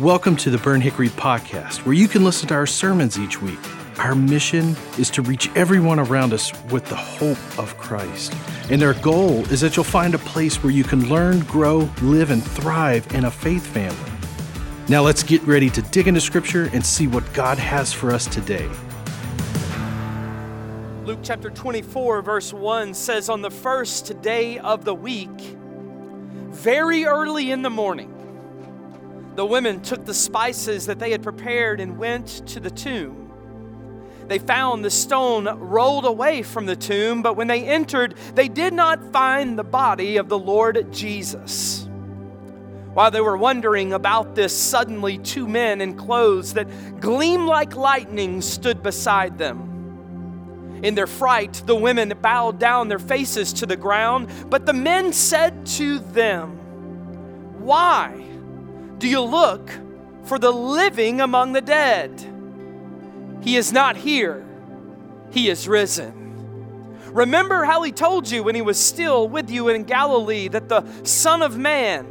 Welcome to the Burnt Hickory Podcast, where you can listen to our sermons each week. Our mission is to reach everyone around us with the hope of Christ. And our goal is that you'll find a place where you can learn, grow, live, and thrive in a faith family. Now let's get ready to dig into Scripture and see what God has for us today. Luke chapter 24, verse 1 says, On the first day of the week, very early in the morning, the women took the spices that they had prepared and went to the tomb. They found the stone rolled away from the tomb, but when they entered, they did not find the body of the Lord Jesus. While they were wondering about this, suddenly two men in clothes that gleam like lightning stood beside them. In their fright, the women bowed down their faces to the ground, but the men said to them, Why? Do you look for the living among the dead? He is not here, he is risen. Remember how he told you when he was still with you in Galilee that the Son of Man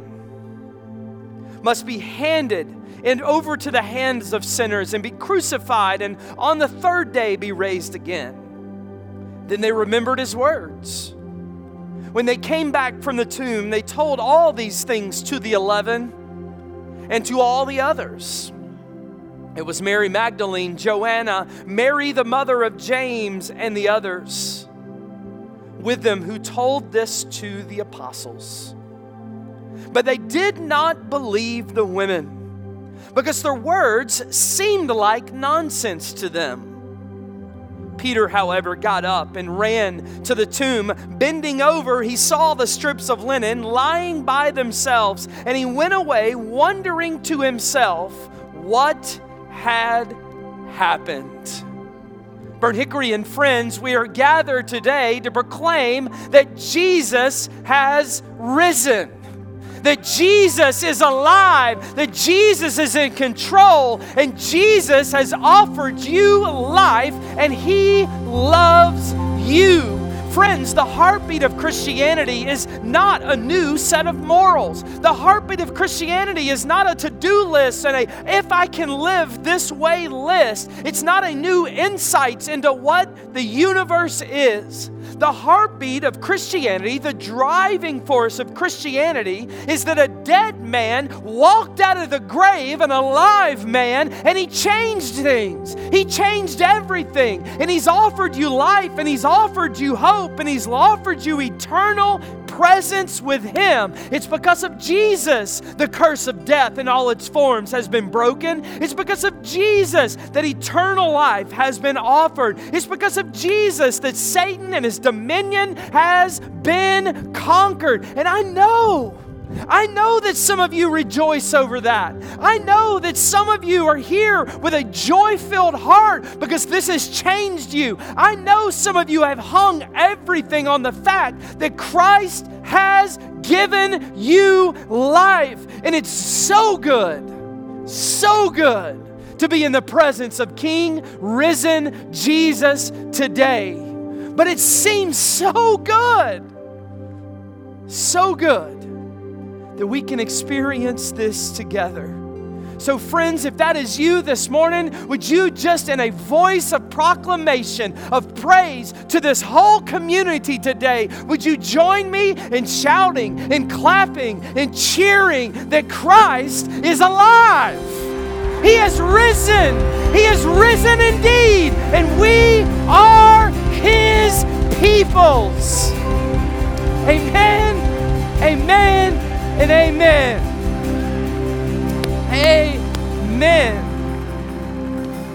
must be handed and over to the hands of sinners and be crucified and on the third day be raised again. Then they remembered his words. When they came back from the tomb, they told all these things to the eleven and to all the others. It was Mary Magdalene, Joanna, Mary, the mother of James, and the others with them who told this to the apostles. But they did not believe the women because their words seemed like nonsense to them. Peter, however, got up and ran to the tomb. Bending over, he saw the strips of linen lying by themselves, and he went away wondering to himself what had happened. Burnt Hickory and friends, we are gathered today to proclaim that Jesus has risen that Jesus is alive, that Jesus is in control, and Jesus has offered you life, and He loves you. Friends, the heartbeat of Christianity is not a new set of morals. The heartbeat of Christianity is not a to do list and a if I can live this way list. It's not a new insights into what the universe is. The heartbeat of Christianity, the driving force of Christianity, is that a dead man walked out of the grave, an alive man, and he changed things. He changed everything. And he's offered you life, and he's offered you hope, and he's offered you eternal presence with Him. It's because of Jesus the curse of death in all its forms has been broken. It's because of Jesus that eternal life has been offered. It's because of Jesus that Satan and his dominion has been conquered. And I know. I know that some of you rejoice over that. I know that some of you are here with a joy filled heart because this has changed you. I know some of you have hung everything on the fact that Christ has given you life. And it's so good, so good to be in the presence of King, risen Jesus today. But it seems so good, so good that we can experience this together. So, friends, if that is you this morning, would you just in a voice of proclamation, of praise to this whole community today, would you join me in shouting and clapping and cheering that Christ is alive? He has risen. He has risen indeed, and we are His peoples. Amen. Amen and amen. Amen.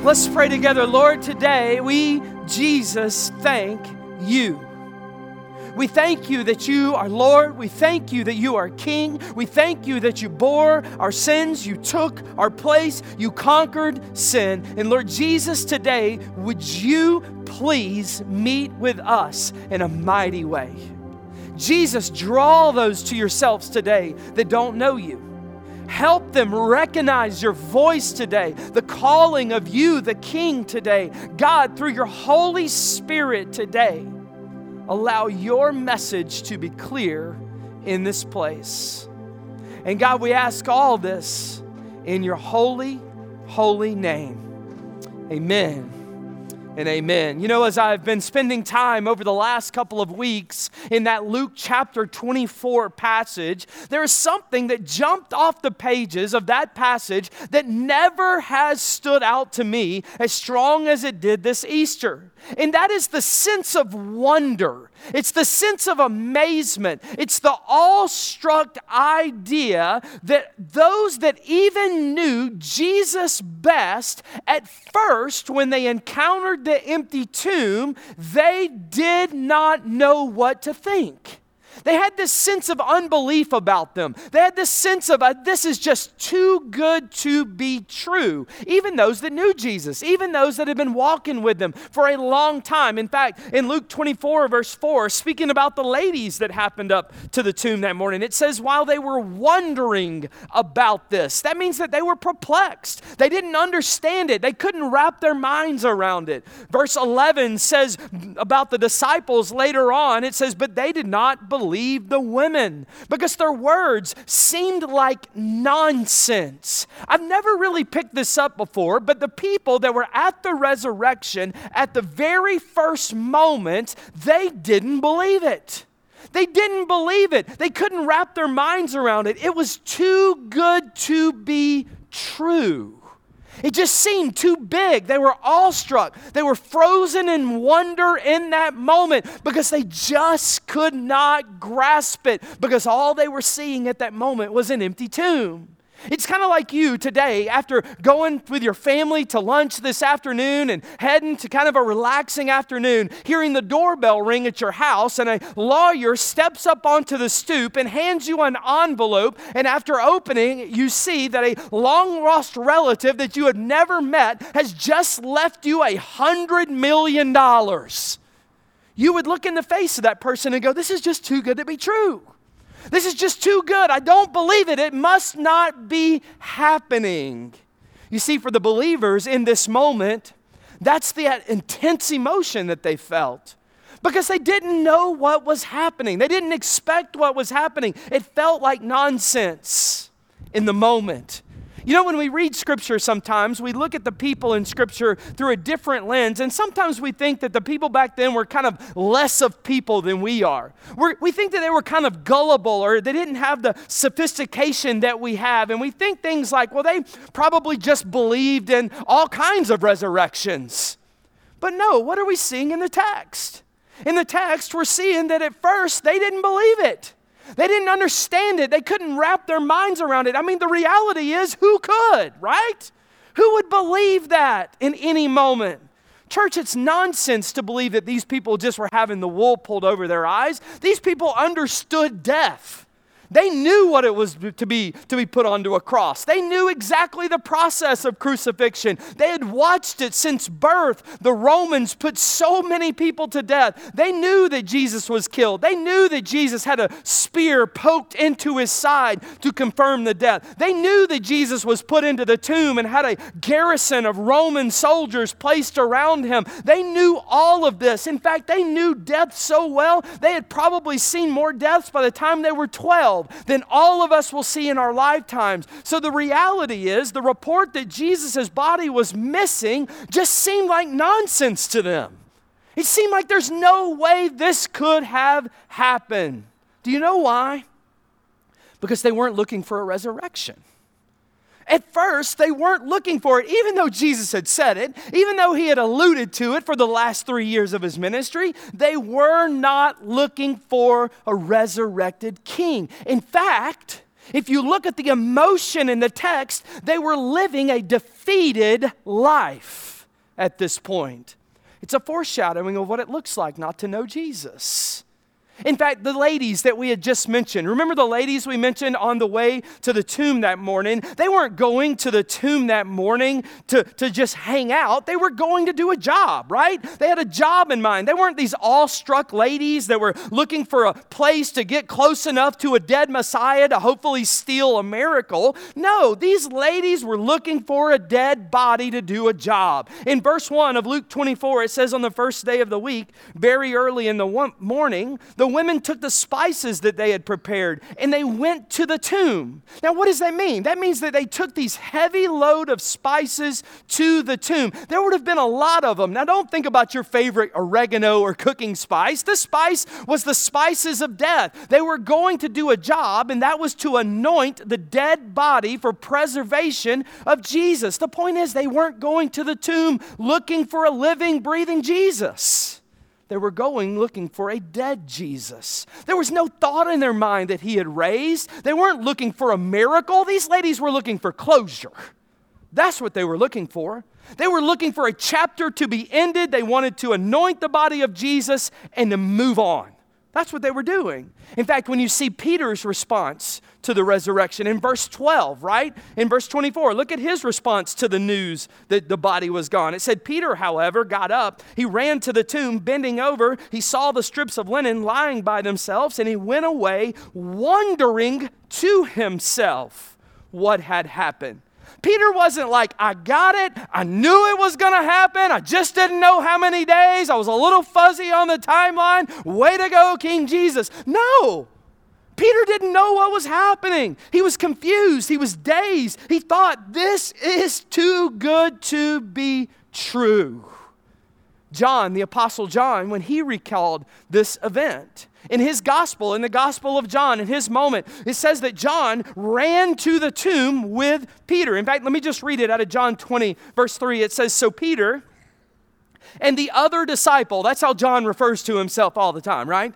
Let's pray together. Lord, today we, Jesus, thank you. We thank you that you are Lord. We thank you that you are King. We thank you that you bore our sins. You took our place. You conquered sin. And Lord Jesus, today, would you please meet with us in a mighty way? Jesus, draw those to yourselves today that don't know you. Help them recognize your voice today, the calling of you, the King today. God, through your Holy Spirit today, allow your message to be clear in this place. And God, we ask all this in your holy, holy name. Amen and amen. You know, as I've been spending time over the last couple of weeks in that Luke chapter 24 passage, there is something that jumped off the pages of that passage that never has stood out to me as strong as it did this Easter. And that is the sense of wonder. It's the sense of amazement. It's the awestruck idea that those that even knew Jesus best at first, when they encountered the empty tomb, they did not know what to think. They had this sense of unbelief about them. They had this sense of, uh, this is just too good to be true. Even those that knew Jesus, even those that had been walking with them for a long time. In fact, in Luke 24, verse 4, speaking about the ladies that happened up to the tomb that morning, it says, while they were wondering about this, that means that they were perplexed. They didn't understand it, they couldn't wrap their minds around it. Verse 11 says about the disciples later on, it says, but they did not believe believe the women because their words seemed like nonsense. I've never really picked this up before, but the people that were at the resurrection at the very first moment, they didn't believe it. They didn't believe it. They couldn't wrap their minds around it. It was too good to be true. It just seemed too big. They were awestruck. They were frozen in wonder in that moment because they just could not grasp it because all they were seeing at that moment was an empty tomb. It's kind of like you today after going with your family to lunch this afternoon and heading to kind of a relaxing afternoon, hearing the doorbell ring at your house, and a lawyer steps up onto the stoop and hands you an envelope. And after opening, you see that a long lost relative that you had never met has just left you a hundred million dollars. You would look in the face of that person and go, This is just too good to be true. This is just too good. I don't believe it. It must not be happening. You see, for the believers in this moment, that's the intense emotion that they felt because they didn't know what was happening. They didn't expect what was happening. It felt like nonsense in the moment. You know, when we read Scripture sometimes, we look at the people in Scripture through a different lens, and sometimes we think that the people back then were kind of less of people than we are. We're, we think that they were kind of gullible or they didn't have the sophistication that we have, and we think things like, well, they probably just believed in all kinds of resurrections. But no, what are we seeing in the text? In the text, we're seeing that at first they didn't believe it. They didn't understand it. They couldn't wrap their minds around it. I mean, the reality is, who could, right? Who would believe that in any moment? Church, it's nonsense to believe that these people just were having the wool pulled over their eyes. These people understood death. They knew what it was to be, to be put onto a cross. They knew exactly the process of crucifixion. They had watched it since birth. The Romans put so many people to death. They knew that Jesus was killed. They knew that Jesus had a spear poked into his side to confirm the death. They knew that Jesus was put into the tomb and had a garrison of Roman soldiers placed around him. They knew all of this. In fact, they knew death so well, they had probably seen more deaths by the time they were 12 than all of us will see in our lifetimes. So the reality is, the report that Jesus' body was missing just seemed like nonsense to them. It seemed like there's no way this could have happened. Do you know why? Because they weren't looking for a resurrection. At first, they weren't looking for it, even though Jesus had said it, even though he had alluded to it for the last three years of his ministry, they were not looking for a resurrected king. In fact, if you look at the emotion in the text, they were living a defeated life at this point. It's a foreshadowing of what it looks like not to know Jesus. In fact, the ladies that we had just mentioned, remember the ladies we mentioned on the way to the tomb that morning? They weren't going to the tomb that morning to, to just hang out. They were going to do a job, right? They had a job in mind. They weren't these awestruck ladies that were looking for a place to get close enough to a dead Messiah to hopefully steal a miracle. No, these ladies were looking for a dead body to do a job. In verse 1 of Luke 24, it says, On the first day of the week, very early in the morning, the women took the spices that they had prepared and they went to the tomb. Now, what does that mean? That means that they took these heavy load of spices to the tomb. There would have been a lot of them. Now, don't think about your favorite oregano or cooking spice. The spice was the spices of death. They were going to do a job, and that was to anoint the dead body for preservation of Jesus. The point is, they weren't going to the tomb looking for a living, breathing Jesus. They were going looking for a dead Jesus. There was no thought in their mind that he had raised. They weren't looking for a miracle. These ladies were looking for closure. That's what they were looking for. They were looking for a chapter to be ended. They wanted to anoint the body of Jesus and to move on. That's what they were doing. In fact, when you see Peter's response to the resurrection in verse 12, right? In verse 24, look at his response to the news that the body was gone. It said, Peter, however, got up. He ran to the tomb, bending over. He saw the strips of linen lying by themselves, and he went away, wondering to himself what had happened. Peter wasn't like, I got it. I knew it was going to happen. I just didn't know how many days. I was a little fuzzy on the timeline. Way to go, King Jesus. No. Peter didn't know what was happening. He was confused. He was dazed. He thought, this is too good to be true. John, the Apostle John, when he recalled this event, in his gospel, in the gospel of John, in his moment, it says that John ran to the tomb with Peter. In fact, let me just read it out of John 20, verse 3. It says, So Peter and the other disciple, that's how John refers to himself all the time, right?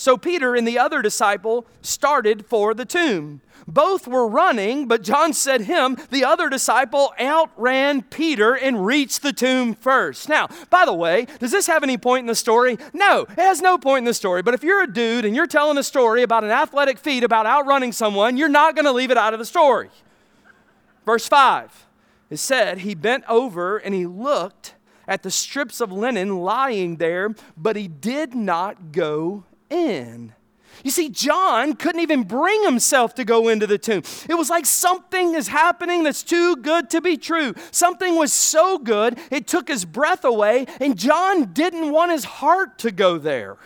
So Peter and the other disciple started for the tomb. Both were running, but John said him, the other disciple, outran Peter and reached the tomb first. Now, by the way, does this have any point in the story? No, it has no point in the story. But if you're a dude and you're telling a story about an athletic feat about outrunning someone, you're not going to leave it out of the story. Verse 5, it said, He bent over and he looked at the strips of linen lying there, but he did not go in. You see, John couldn't even bring himself to go into the tomb. It was like something is happening that's too good to be true. Something was so good, it took his breath away, and John didn't want his heart to go there.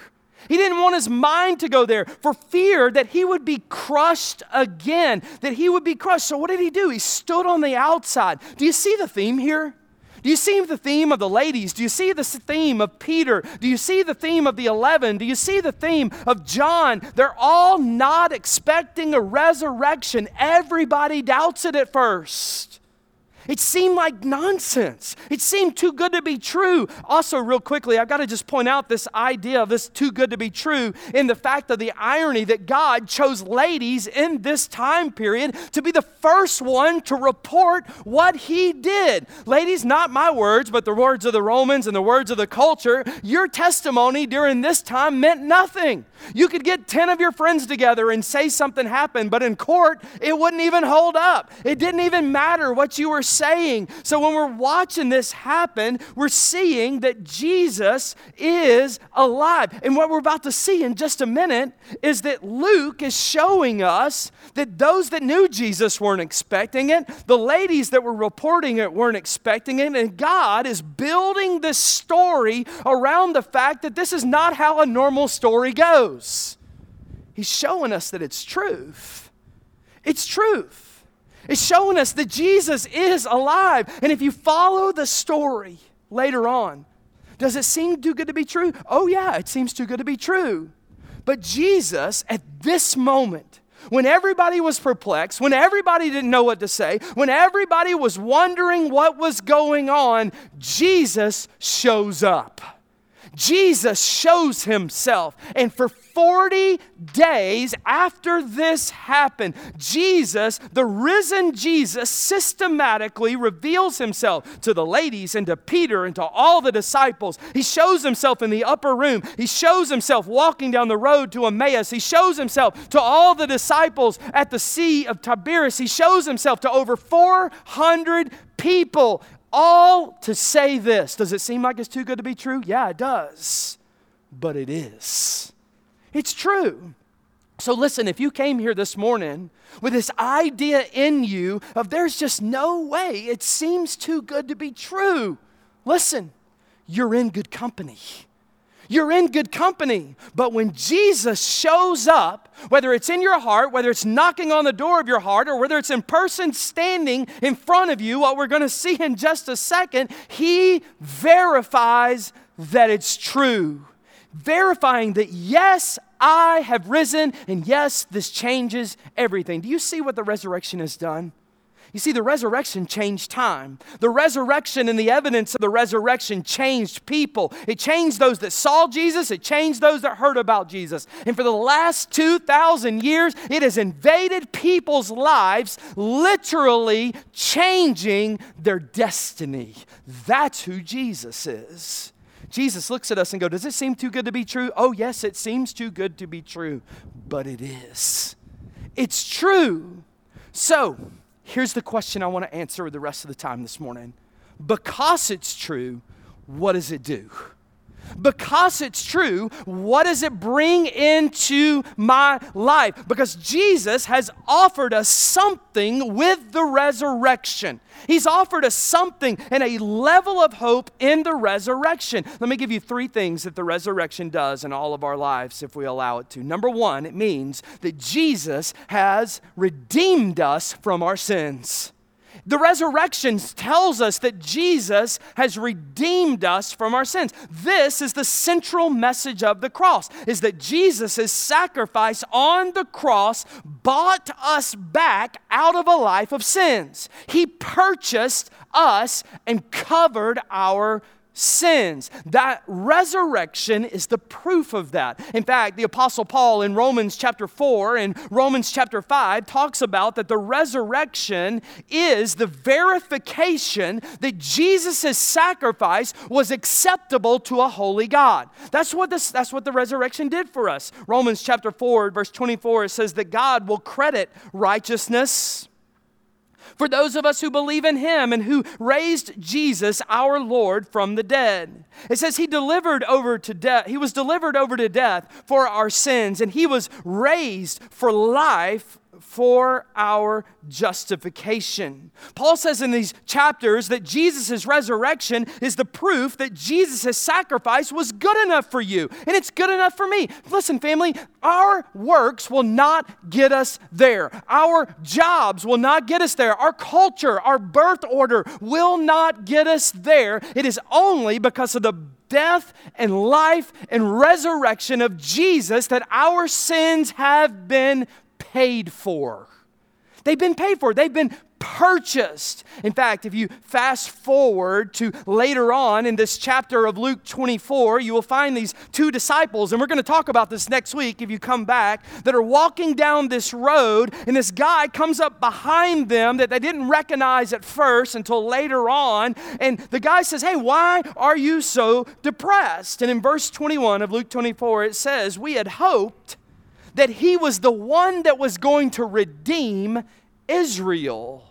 He didn't want his mind to go there for fear that he would be crushed again, that he would be crushed. So, what did he do? He stood on the outside. Do you see the theme here? Do you see the theme of the ladies? Do you see the theme of Peter? Do you see the theme of the 11? Do you see the theme of John? They're all not expecting a resurrection. Everybody doubts it at first. It seemed like nonsense. It seemed too good to be true. Also, real quickly, I've got to just point out this idea of this too good to be true in the fact of the irony that God chose ladies in this time period to be the first one to report what he did. Ladies, not my words, but the words of the Romans and the words of the culture, your testimony during this time meant nothing. You could get 10 of your friends together and say something happened, but in court, it wouldn't even hold up. It didn't even matter what you were saying. So when we're watching this happen, we're seeing that Jesus is alive. And what we're about to see in just a minute is that Luke is showing us that those that knew Jesus weren't expecting it, the ladies that were reporting it weren't expecting it, and God is building this story around the fact that this is not how a normal story goes. He's showing us that it's truth. It's truth. It's showing us that Jesus is alive. And if you follow the story later on, does it seem too good to be true? Oh, yeah, it seems too good to be true. But Jesus, at this moment, when everybody was perplexed, when everybody didn't know what to say, when everybody was wondering what was going on, Jesus shows up. Jesus shows himself. And for 40 days after this happened, Jesus, the risen Jesus, systematically reveals himself to the ladies and to Peter and to all the disciples. He shows himself in the upper room. He shows himself walking down the road to Emmaus. He shows himself to all the disciples at the Sea of Tiberias. He shows himself to over 400 people all to say this. Does it seem like it's too good to be true? Yeah, it does. But it is. It's true. So, listen, if you came here this morning with this idea in you of there's just no way, it seems too good to be true, listen, you're in good company. You're in good company. But when Jesus shows up, whether it's in your heart, whether it's knocking on the door of your heart, or whether it's in person standing in front of you, what we're going to see in just a second, he verifies that it's true. Verifying that, yes, I have risen, and yes, this changes everything. Do you see what the resurrection has done? You see, the resurrection changed time. The resurrection and the evidence of the resurrection changed people. It changed those that saw Jesus, it changed those that heard about Jesus. And for the last 2,000 years, it has invaded people's lives, literally changing their destiny. That's who Jesus is. Jesus looks at us and goes, Does it seem too good to be true? Oh, yes, it seems too good to be true, but it is. It's true. So, Here's the question I want to answer the rest of the time this morning. Because it's true, what does it do? Because it's true, what does it bring into my life? Because Jesus has offered us something with the resurrection. He's offered us something and a level of hope in the resurrection. Let me give you three things that the resurrection does in all of our lives if we allow it to. Number one, it means that Jesus has redeemed us from our sins. The resurrection tells us that Jesus has redeemed us from our sins. This is the central message of the cross is that Jesus' sacrifice on the cross bought us back out of a life of sins. He purchased us and covered our sins. That resurrection is the proof of that. In fact, the Apostle Paul in Romans chapter 4 and Romans chapter 5 talks about that the resurrection is the verification that Jesus' sacrifice was acceptable to a holy God. That's what, this, that's what the resurrection did for us. Romans chapter 4, verse 24, it says that God will credit righteousness for those of us who believe in him and who raised Jesus our Lord from the dead. It says he delivered over to death, he was delivered over to death for our sins, and he was raised for life for our justification. Paul says in these chapters that Jesus' resurrection is the proof that Jesus' sacrifice was good enough for you, and it's good enough for me. Listen, family, our works will not get us there. Our jobs will not get us there. Our culture, our birth order will not get us there. It is only because of the death and life and resurrection of Jesus that our sins have been paid for. They've been paid for. They've been purchased. In fact, if you fast forward to later on in this chapter of Luke 24, you will find these two disciples, and we're going to talk about this next week if you come back, that are walking down this road, and this guy comes up behind them that they didn't recognize at first until later on. And the guy says, Hey, why are you so depressed? And in verse 21 of Luke 24, it says, We had hoped that he was the one that was going to redeem Israel.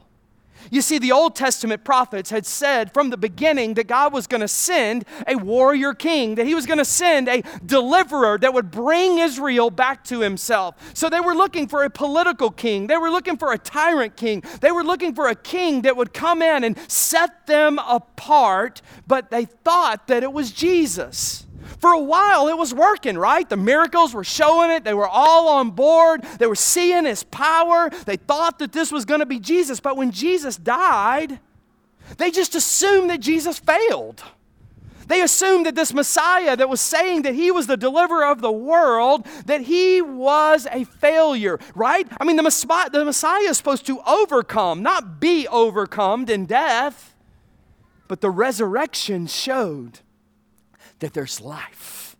You see, the Old Testament prophets had said from the beginning that God was going to send a warrior king, that he was going to send a deliverer that would bring Israel back to himself. So they were looking for a political king, they were looking for a tyrant king, they were looking for a king that would come in and set them apart, but they thought that it was Jesus for a while it was working, right? The miracles were showing it. They were all on board. They were seeing his power. They thought that this was going to be Jesus. But when Jesus died, they just assumed that Jesus failed. They assumed that this Messiah that was saying that he was the deliverer of the world, that he was a failure, right? I mean, the Messiah, the Messiah is supposed to overcome, not be overcome in death. But the resurrection showed that there's life.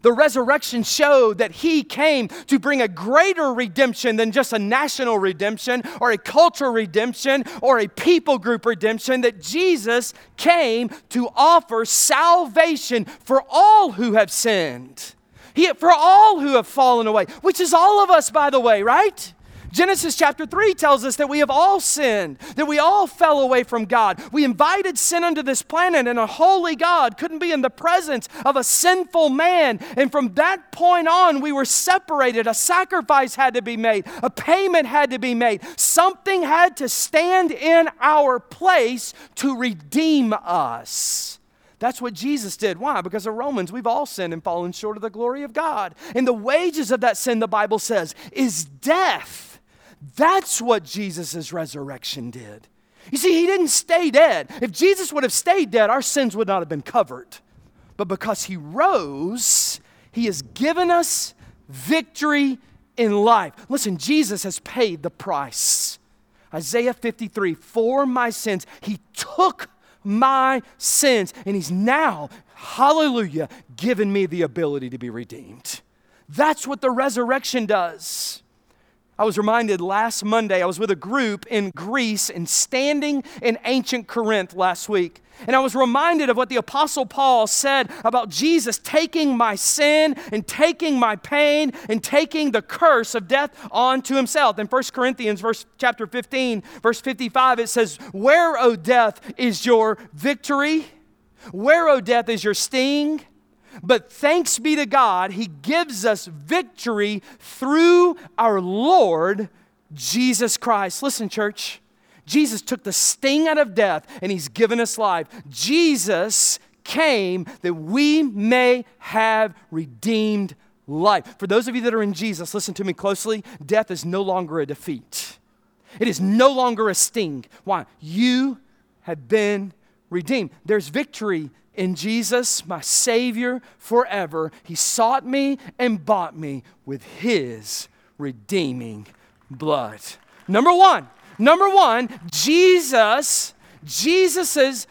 The resurrection showed that he came to bring a greater redemption than just a national redemption or a cultural redemption or a people group redemption, that Jesus came to offer salvation for all who have sinned. He, for all who have fallen away, which is all of us, by the way, right? Genesis chapter 3 tells us that we have all sinned, that we all fell away from God. We invited sin onto this planet, and a holy God couldn't be in the presence of a sinful man. And from that point on, we were separated. A sacrifice had to be made, a payment had to be made. Something had to stand in our place to redeem us. That's what Jesus did. Why? Because of Romans, we've all sinned and fallen short of the glory of God. And the wages of that sin, the Bible says, is death. That's what Jesus' resurrection did. You see, he didn't stay dead. If Jesus would have stayed dead, our sins would not have been covered. But because he rose, he has given us victory in life. Listen, Jesus has paid the price. Isaiah 53 for my sins, he took my sins. And He's now, hallelujah, given me the ability to be redeemed. That's what the resurrection does. I was reminded last Monday, I was with a group in Greece and standing in ancient Corinth last week. And I was reminded of what the Apostle Paul said about Jesus taking my sin and taking my pain and taking the curse of death onto himself. In 1 Corinthians verse chapter 15, verse 55, it says, Where, O death, is your victory? Where, O death, is your sting? But thanks be to God, He gives us victory through our Lord Jesus Christ. Listen, church, Jesus took the sting out of death and He's given us life. Jesus came that we may have redeemed life. For those of you that are in Jesus, listen to me closely. Death is no longer a defeat, it is no longer a sting. Why? You have been redeemed. There's victory in Jesus, my Savior forever. He sought me and bought me with His redeeming blood. Number one, number one, Jesus, Jesus's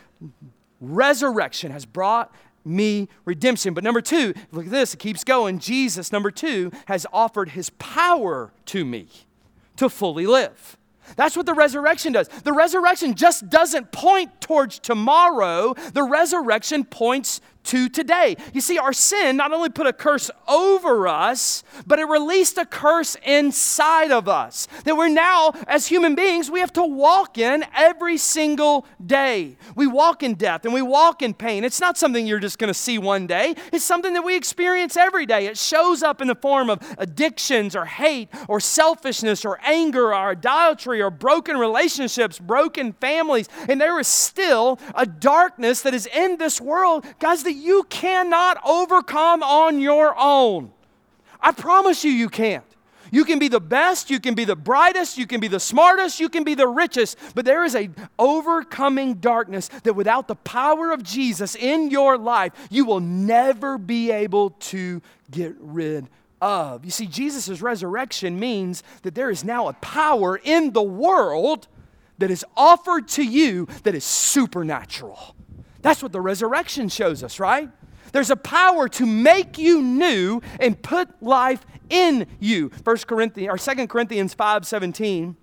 resurrection has brought me redemption. But number two, look at this, it keeps going. Jesus, number two, has offered his power to me to fully live. That's what the resurrection does. The resurrection just doesn't point towards tomorrow, the resurrection points to today. You see, our sin not only put a curse over us, but it released a curse inside of us that we're now, as human beings, we have to walk in every single day. We walk in death and we walk in pain. It's not something you're just going to see one day, it's something that we experience every day. It shows up in the form of addictions or hate or selfishness or anger or idolatry or broken relationships, broken families. And there is still a darkness that is in this world, guys, that you cannot overcome on your own. I promise you, you can't. You can be the best, you can be the brightest, you can be the smartest, you can be the richest, but there is a overcoming darkness that without the power of Jesus in your life, you will never be able to get rid of. You see, Jesus' resurrection means that there is now a power in the world that is offered to you that is supernatural. That's what the resurrection shows us, right? There's a power to make you new and put life in you. First Corinthians or Second Corinthians 5 17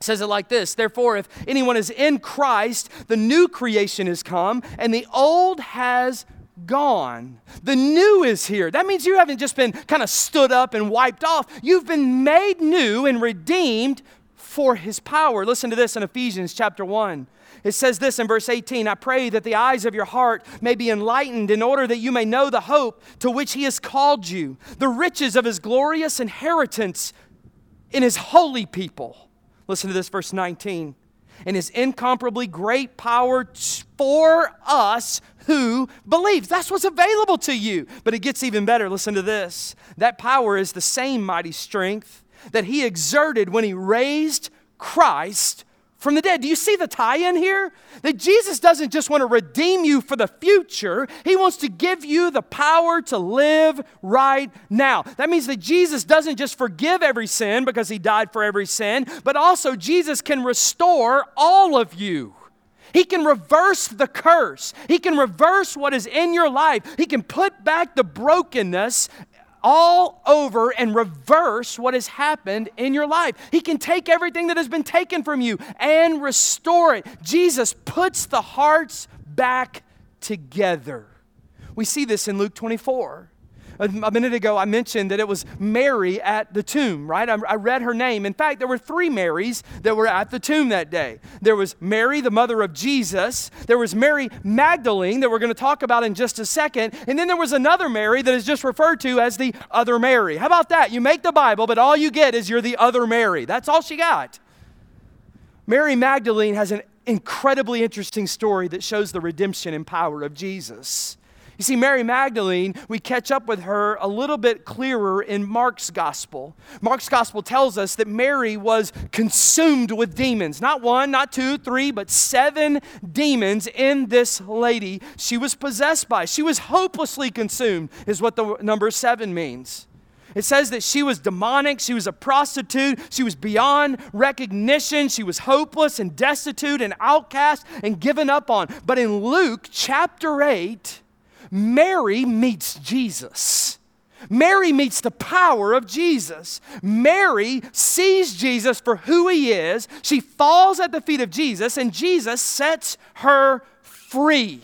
says it like this Therefore, if anyone is in Christ, the new creation has come, and the old has gone. The new is here. That means you haven't just been kind of stood up and wiped off. You've been made new and redeemed for his power. Listen to this in Ephesians chapter 1. It says this in verse 18 I pray that the eyes of your heart may be enlightened in order that you may know the hope to which he has called you, the riches of his glorious inheritance in his holy people. Listen to this, verse 19. And his incomparably great power for us who believes. That's what's available to you. But it gets even better. Listen to this. That power is the same mighty strength that he exerted when he raised Christ from the dead. Do you see the tie in here? That Jesus doesn't just want to redeem you for the future, He wants to give you the power to live right now. That means that Jesus doesn't just forgive every sin because He died for every sin, but also Jesus can restore all of you. He can reverse the curse. He can reverse what is in your life. He can put back the brokenness all over and reverse what has happened in your life. He can take everything that has been taken from you and restore it. Jesus puts the hearts back together. We see this in Luke 24 a minute ago, I mentioned that it was Mary at the tomb, right? I, read her name. In fact, there were three Marys that were at the tomb that day. There was Mary, the mother of Jesus. There was Mary Magdalene, that we're going to talk about in just a second. And then there was another Mary that is just referred to as the other Mary. How about that? You make the Bible, but all you get is you're the other Mary. That's all she got. Mary Magdalene has an incredibly interesting story that shows the redemption and power of Jesus. You see, Mary Magdalene, we catch up with her a little bit clearer in Mark's gospel. Mark's gospel tells us that Mary was consumed with demons. Not one, not two, three, but seven demons in this lady she was possessed by. She was hopelessly consumed, is what the number seven means. It says that she was demonic, she was a prostitute, she was beyond recognition, she was hopeless and destitute and outcast and given up on. But in Luke chapter 8, Mary meets Jesus. Mary meets the power of Jesus. Mary sees Jesus for who he is. She falls at the feet of Jesus, and Jesus sets her free.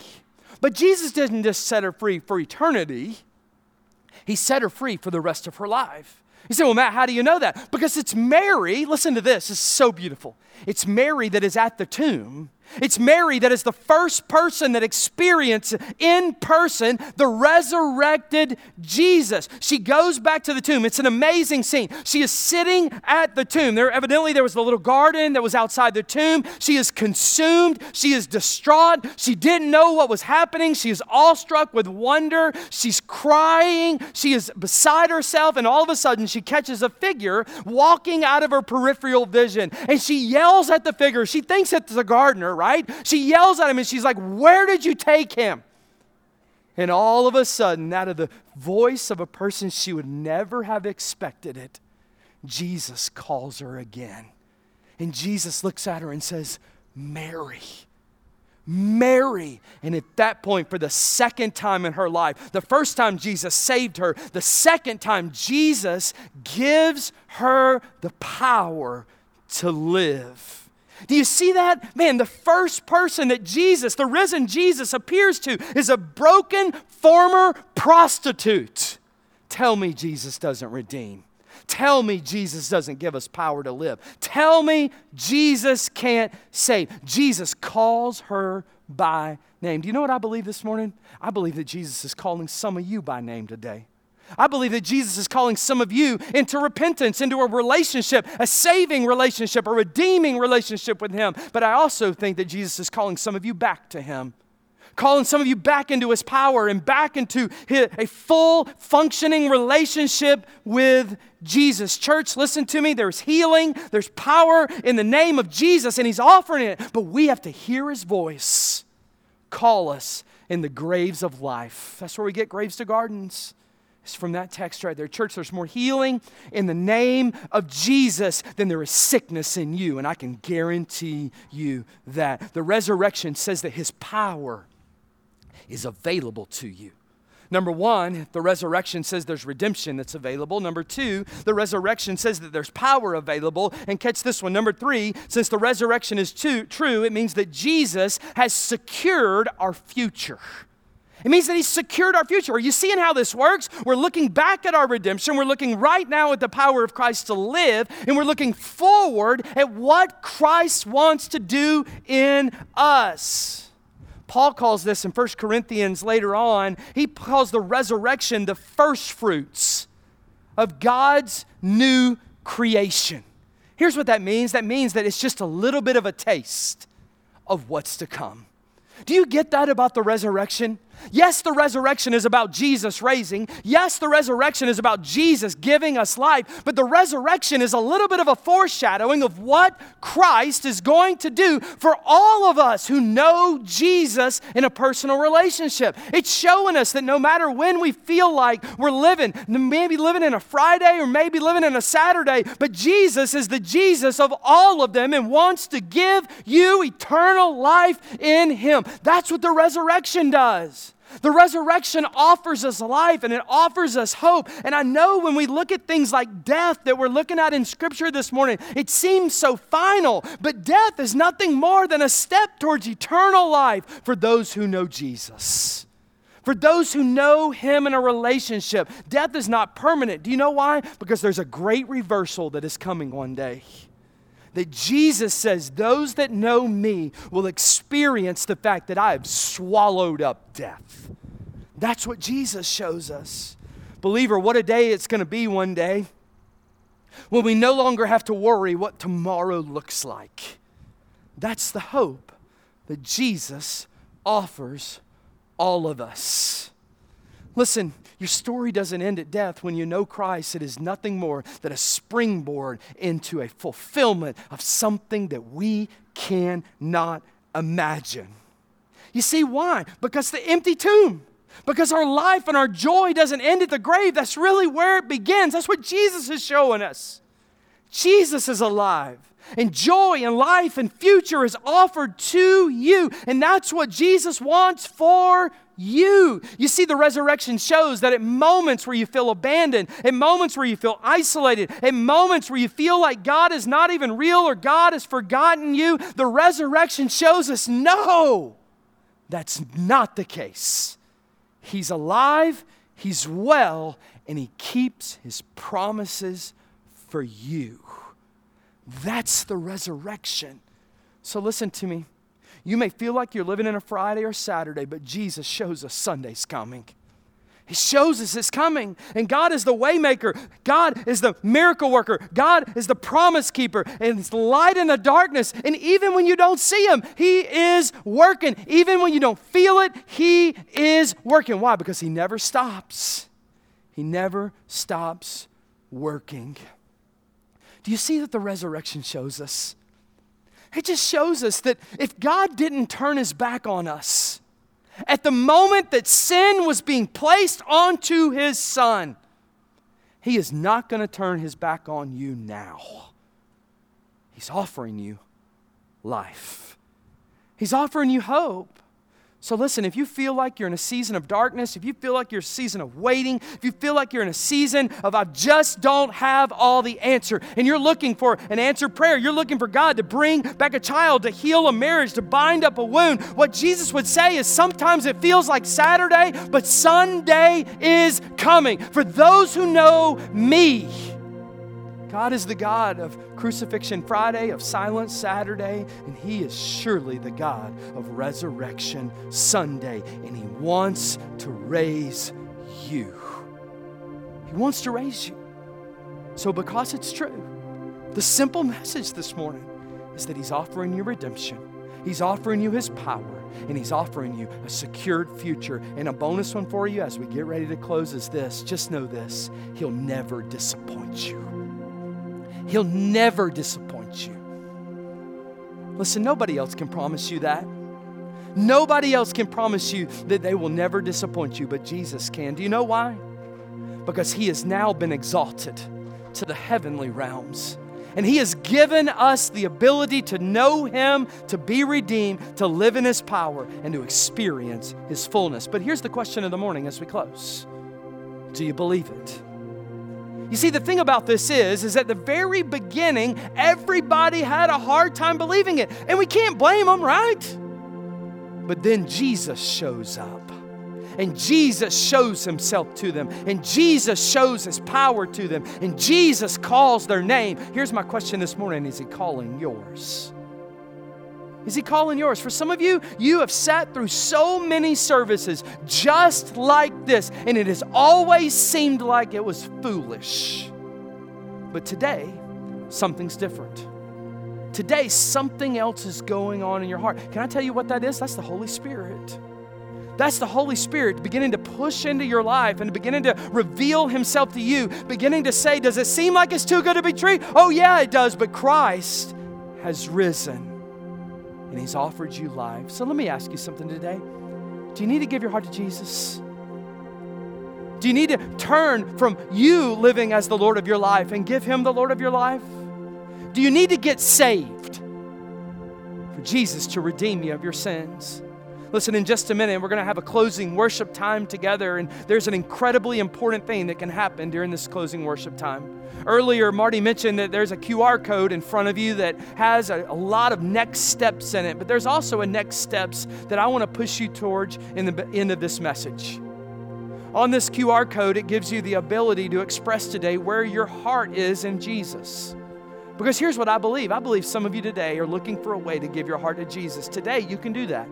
But Jesus didn't just set her free for eternity, he set her free for the rest of her life. You say, Well, Matt, how do you know that? Because it's Mary, listen to this, it's so beautiful. It's Mary that is at the tomb it's Mary that is the first person that experienced in person the resurrected Jesus. She goes back to the tomb. It's an amazing scene. She is sitting at the tomb. There evidently there was a little garden that was outside the tomb. She is consumed. She is distraught. She didn't know what was happening. She is awestruck with wonder. She's crying. She is beside herself and all of a sudden she catches a figure walking out of her peripheral vision and she yells at the figure. She thinks it's the gardener, right? She yells at him and she's like, Where did you take him? And all of a sudden, out of the voice of a person she would never have expected it, Jesus calls her again. And Jesus looks at her and says, Mary. Mary. And at that point, for the second time in her life, the first time Jesus saved her, the second time Jesus gives her the power to live. Do you see that? Man, the first person that Jesus, the risen Jesus, appears to is a broken former prostitute. Tell me Jesus doesn't redeem. Tell me Jesus doesn't give us power to live. Tell me Jesus can't save. Jesus calls her by name. Do you know what I believe this morning? I believe that Jesus is calling some of you by name today. I believe that Jesus is calling some of you into repentance, into a relationship, a saving relationship, a redeeming relationship with Him. But I also think that Jesus is calling some of you back to Him, calling some of you back into His power and back into a full functioning relationship with Jesus. Church, listen to me. There's healing, there's power in the name of Jesus, and He's offering it. But we have to hear His voice call us in the graves of life. That's where we get graves to gardens. From that text right there. Church, there's more healing in the name of Jesus than there is sickness in you. And I can guarantee you that. The resurrection says that his power is available to you. Number one, the resurrection says there's redemption that's available. Number two, the resurrection says that there's power available. And catch this one. Number three, since the resurrection is too, true, it means that Jesus has secured our future. It means that He's secured our future. Are you seeing how this works? We're looking back at our redemption. We're looking right now at the power of Christ to live, and we're looking forward at what Christ wants to do in us. Paul calls this in 1 Corinthians later on, he calls the resurrection the first fruits of God's new creation. Here's what that means that means that it's just a little bit of a taste of what's to come. Do you get that about the resurrection? Yes, the resurrection is about Jesus raising. Yes, the resurrection is about Jesus giving us life. But the resurrection is a little bit of a foreshadowing of what Christ is going to do for all of us who know Jesus in a personal relationship. It's showing us that no matter when we feel like we're living, maybe living in a Friday or maybe living in a Saturday, but Jesus is the Jesus of all of them and wants to give you eternal life in Him. That's what the resurrection does. The resurrection offers us life and it offers us hope. And I know when we look at things like death that we're looking at in Scripture this morning, it seems so final. But death is nothing more than a step towards eternal life for those who know Jesus. For those who know Him in a relationship, death is not permanent. Do you know why? Because there's a great reversal that is coming one day that Jesus says those that know me will experience the fact that I have swallowed up death. That's what Jesus shows us. Believer, what a day it's going to be one day when we no longer have to worry what tomorrow looks like. That's the hope that Jesus offers all of us. Listen, your story doesn't end at death. When you know Christ, it is nothing more than a springboard into a fulfillment of something that we cannot imagine. You see why? Because the empty tomb. Because our life and our joy doesn't end at the grave. That's really where it begins. That's what Jesus is showing us. Jesus is alive. And joy and life and future is offered to you. And that's what Jesus wants for you. You see, the resurrection shows that at moments where you feel abandoned, at moments where you feel isolated, at moments where you feel like God is not even real or God has forgotten you, the resurrection shows us no, that's not the case. He's alive, He's well, and He keeps His promises for you. That's the resurrection. So listen to me. You may feel like you're living in a Friday or Saturday, but Jesus shows us Sunday's coming. He shows us it's coming. And God is the waymaker. God is the miracle worker. God is the promise keeper. And it's light in the darkness. And even when you don't see him, he is working. Even when you don't feel it, he is working. Why? Because he never stops. He never stops working. Do you see that the resurrection shows us? It just shows us that if God didn't turn his back on us, at the moment that sin was being placed onto his son, he is not going to turn his back on you now. He's offering you life, he's offering you hope. So, listen, if you feel like you're in a season of darkness, if you feel like you're a season of waiting, if you feel like you're in a season of I just don't have all the answer, and you're looking for an answered prayer, you're looking for God to bring back a child, to heal a marriage, to bind up a wound, what Jesus would say is sometimes it feels like Saturday, but Sunday is coming. For those who know me, God is the God of crucifixion Friday, of silence Saturday, and He is surely the God of resurrection Sunday, and He wants to raise you. He wants to raise you. So, because it's true, the simple message this morning is that He's offering you redemption, He's offering you His power, and He's offering you a secured future. And a bonus one for you as we get ready to close is this just know this He'll never disappoint you. He'll never disappoint you. Listen, nobody else can promise you that. Nobody else can promise you that they will never disappoint you, but Jesus can. Do you know why? Because He has now been exalted to the heavenly realms. And He has given us the ability to know Him, to be redeemed, to live in His power, and to experience His fullness. But here's the question of the morning as we close Do you believe it? You see, the thing about this is, is at the very beginning, everybody had a hard time believing it. And we can't blame them, right? But then Jesus shows up. And Jesus shows himself to them. And Jesus shows his power to them. And Jesus calls their name. Here's my question this morning Is he calling yours? Is he calling yours? For some of you, you have sat through so many services just like this, and it has always seemed like it was foolish. But today, something's different. Today, something else is going on in your heart. Can I tell you what that is? That's the Holy Spirit. That's the Holy Spirit beginning to push into your life and beginning to reveal Himself to you, beginning to say, Does it seem like it's too good to be true? Oh, yeah, it does, but Christ has risen and He's offered you life. So let me ask you something today. Do you need to give your heart to Jesus? Do you need to turn from you living as the Lord of your life and give Him the Lord of your life? Do you need to get saved for Jesus to redeem you of your sins? Listen, in just a minute, we're going to have a closing worship time together, and there's an incredibly important thing that can happen during this closing worship time. Earlier, Marty mentioned that there's a QR code in front of you that has a, a lot of next steps in it, but there's also a next steps that I want to push you towards in the end of this message. On this QR code, it gives you the ability to express today where your heart is in Jesus. Because here's what I believe I believe some of you today are looking for a way to give your heart to Jesus. Today, you can do that.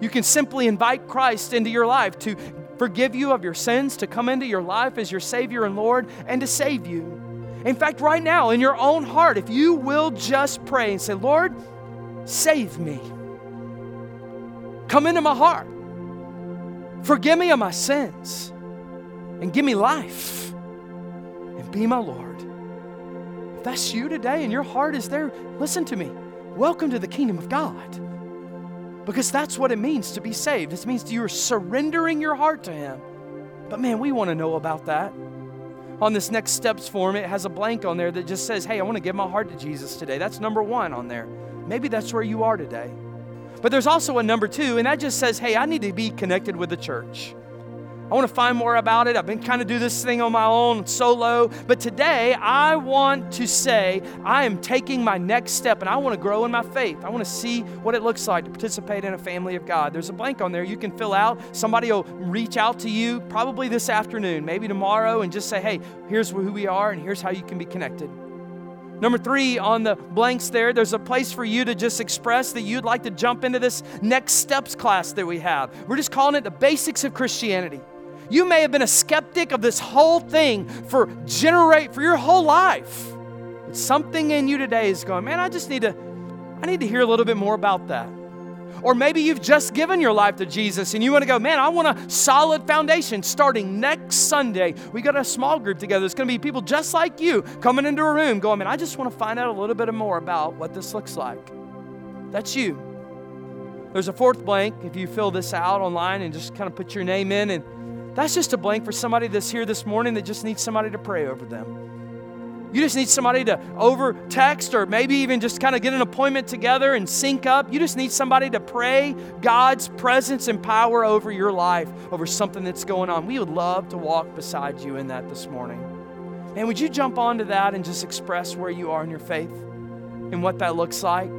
You can simply invite Christ into your life to forgive you of your sins, to come into your life as your Savior and Lord, and to save you. In fact, right now, in your own heart, if you will just pray and say, Lord, save me. Come into my heart. Forgive me of my sins and give me life and be my Lord. If that's you today and your heart is there, listen to me. Welcome to the kingdom of God. Because that's what it means to be saved. It means you're surrendering your heart to Him. But man, we want to know about that. On this next steps form, it has a blank on there that just says, Hey, I want to give my heart to Jesus today. That's number one on there. Maybe that's where you are today. But there's also a number two, and that just says, hey, I need to be connected with the church. I want to find more about it. I've been kind of do this thing on my own, solo. But today, I want to say I am taking my next step and I want to grow in my faith. I want to see what it looks like to participate in a family of God. There's a blank on there you can fill out. Somebody will reach out to you probably this afternoon, maybe tomorrow, and just say, hey, here's who we are and here's how you can be connected. Number three, on the blanks there, there's a place for you to just express that you'd like to jump into this next steps class that we have. We're just calling it the basics of Christianity. You may have been a skeptic of this whole thing for generate for your whole life. But something in you today is going, man, I just need to, I need to hear a little bit more about that. Or maybe you've just given your life to Jesus and you want to go, man, I want a solid foundation. Starting next Sunday, we got a small group together. It's going to be people just like you coming into a room going, man, I just want to find out a little bit more about what this looks like. That's you. There's a fourth blank if you fill this out online and just kind of put your name in. And that's just a blank for somebody that's here this morning that just needs somebody to pray over them. You just need somebody to over text or maybe even just kind of get an appointment together and sync up. You just need somebody to pray God's presence and power over your life, over something that's going on. We would love to walk beside you in that this morning. And would you jump onto that and just express where you are in your faith and what that looks like?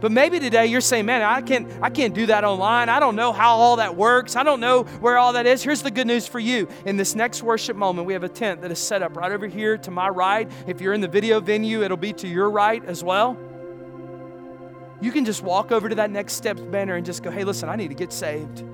But maybe today you're saying, man, I can't, I can't do that online. I don't know how all that works. I don't know where all that is. Here's the good news for you. In this next worship moment, we have a tent that is set up right over here to my right. If you're in the video venue, it'll be to your right as well. You can just walk over to that next steps banner and just go, hey, listen, I need to get saved.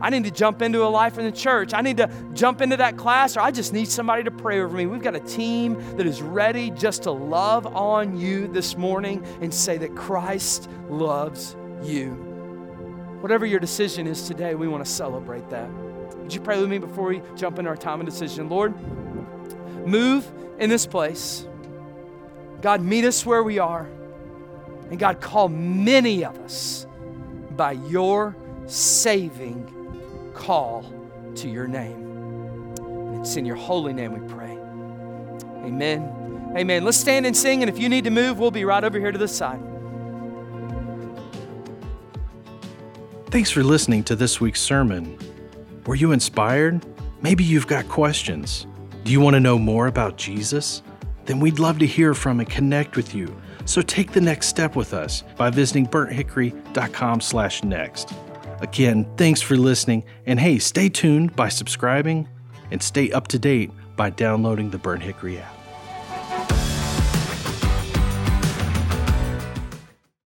I need to jump into a life in the church. I need to jump into that class, or I just need somebody to pray over me. We've got a team that is ready just to love on you this morning and say that Christ loves you. Whatever your decision is today, we want to celebrate that. Would you pray with me before we jump into our time of decision? Lord, move in this place. God, meet us where we are. And God, call many of us by your saving call to your name. And it's in your holy name we pray. Amen. Amen. Let's stand and sing, and if you need to move, we'll be right over here to the side. Thanks for listening to this week's sermon. Were you inspired? Maybe you've got questions. Do you want to know more about Jesus? Then we'd love to hear from and connect with you. So take the next step with us by visiting burnthickory.com/next. Again, thanks for listening. And hey, stay tuned by subscribing and stay up to date by downloading the Burnt Hickory app.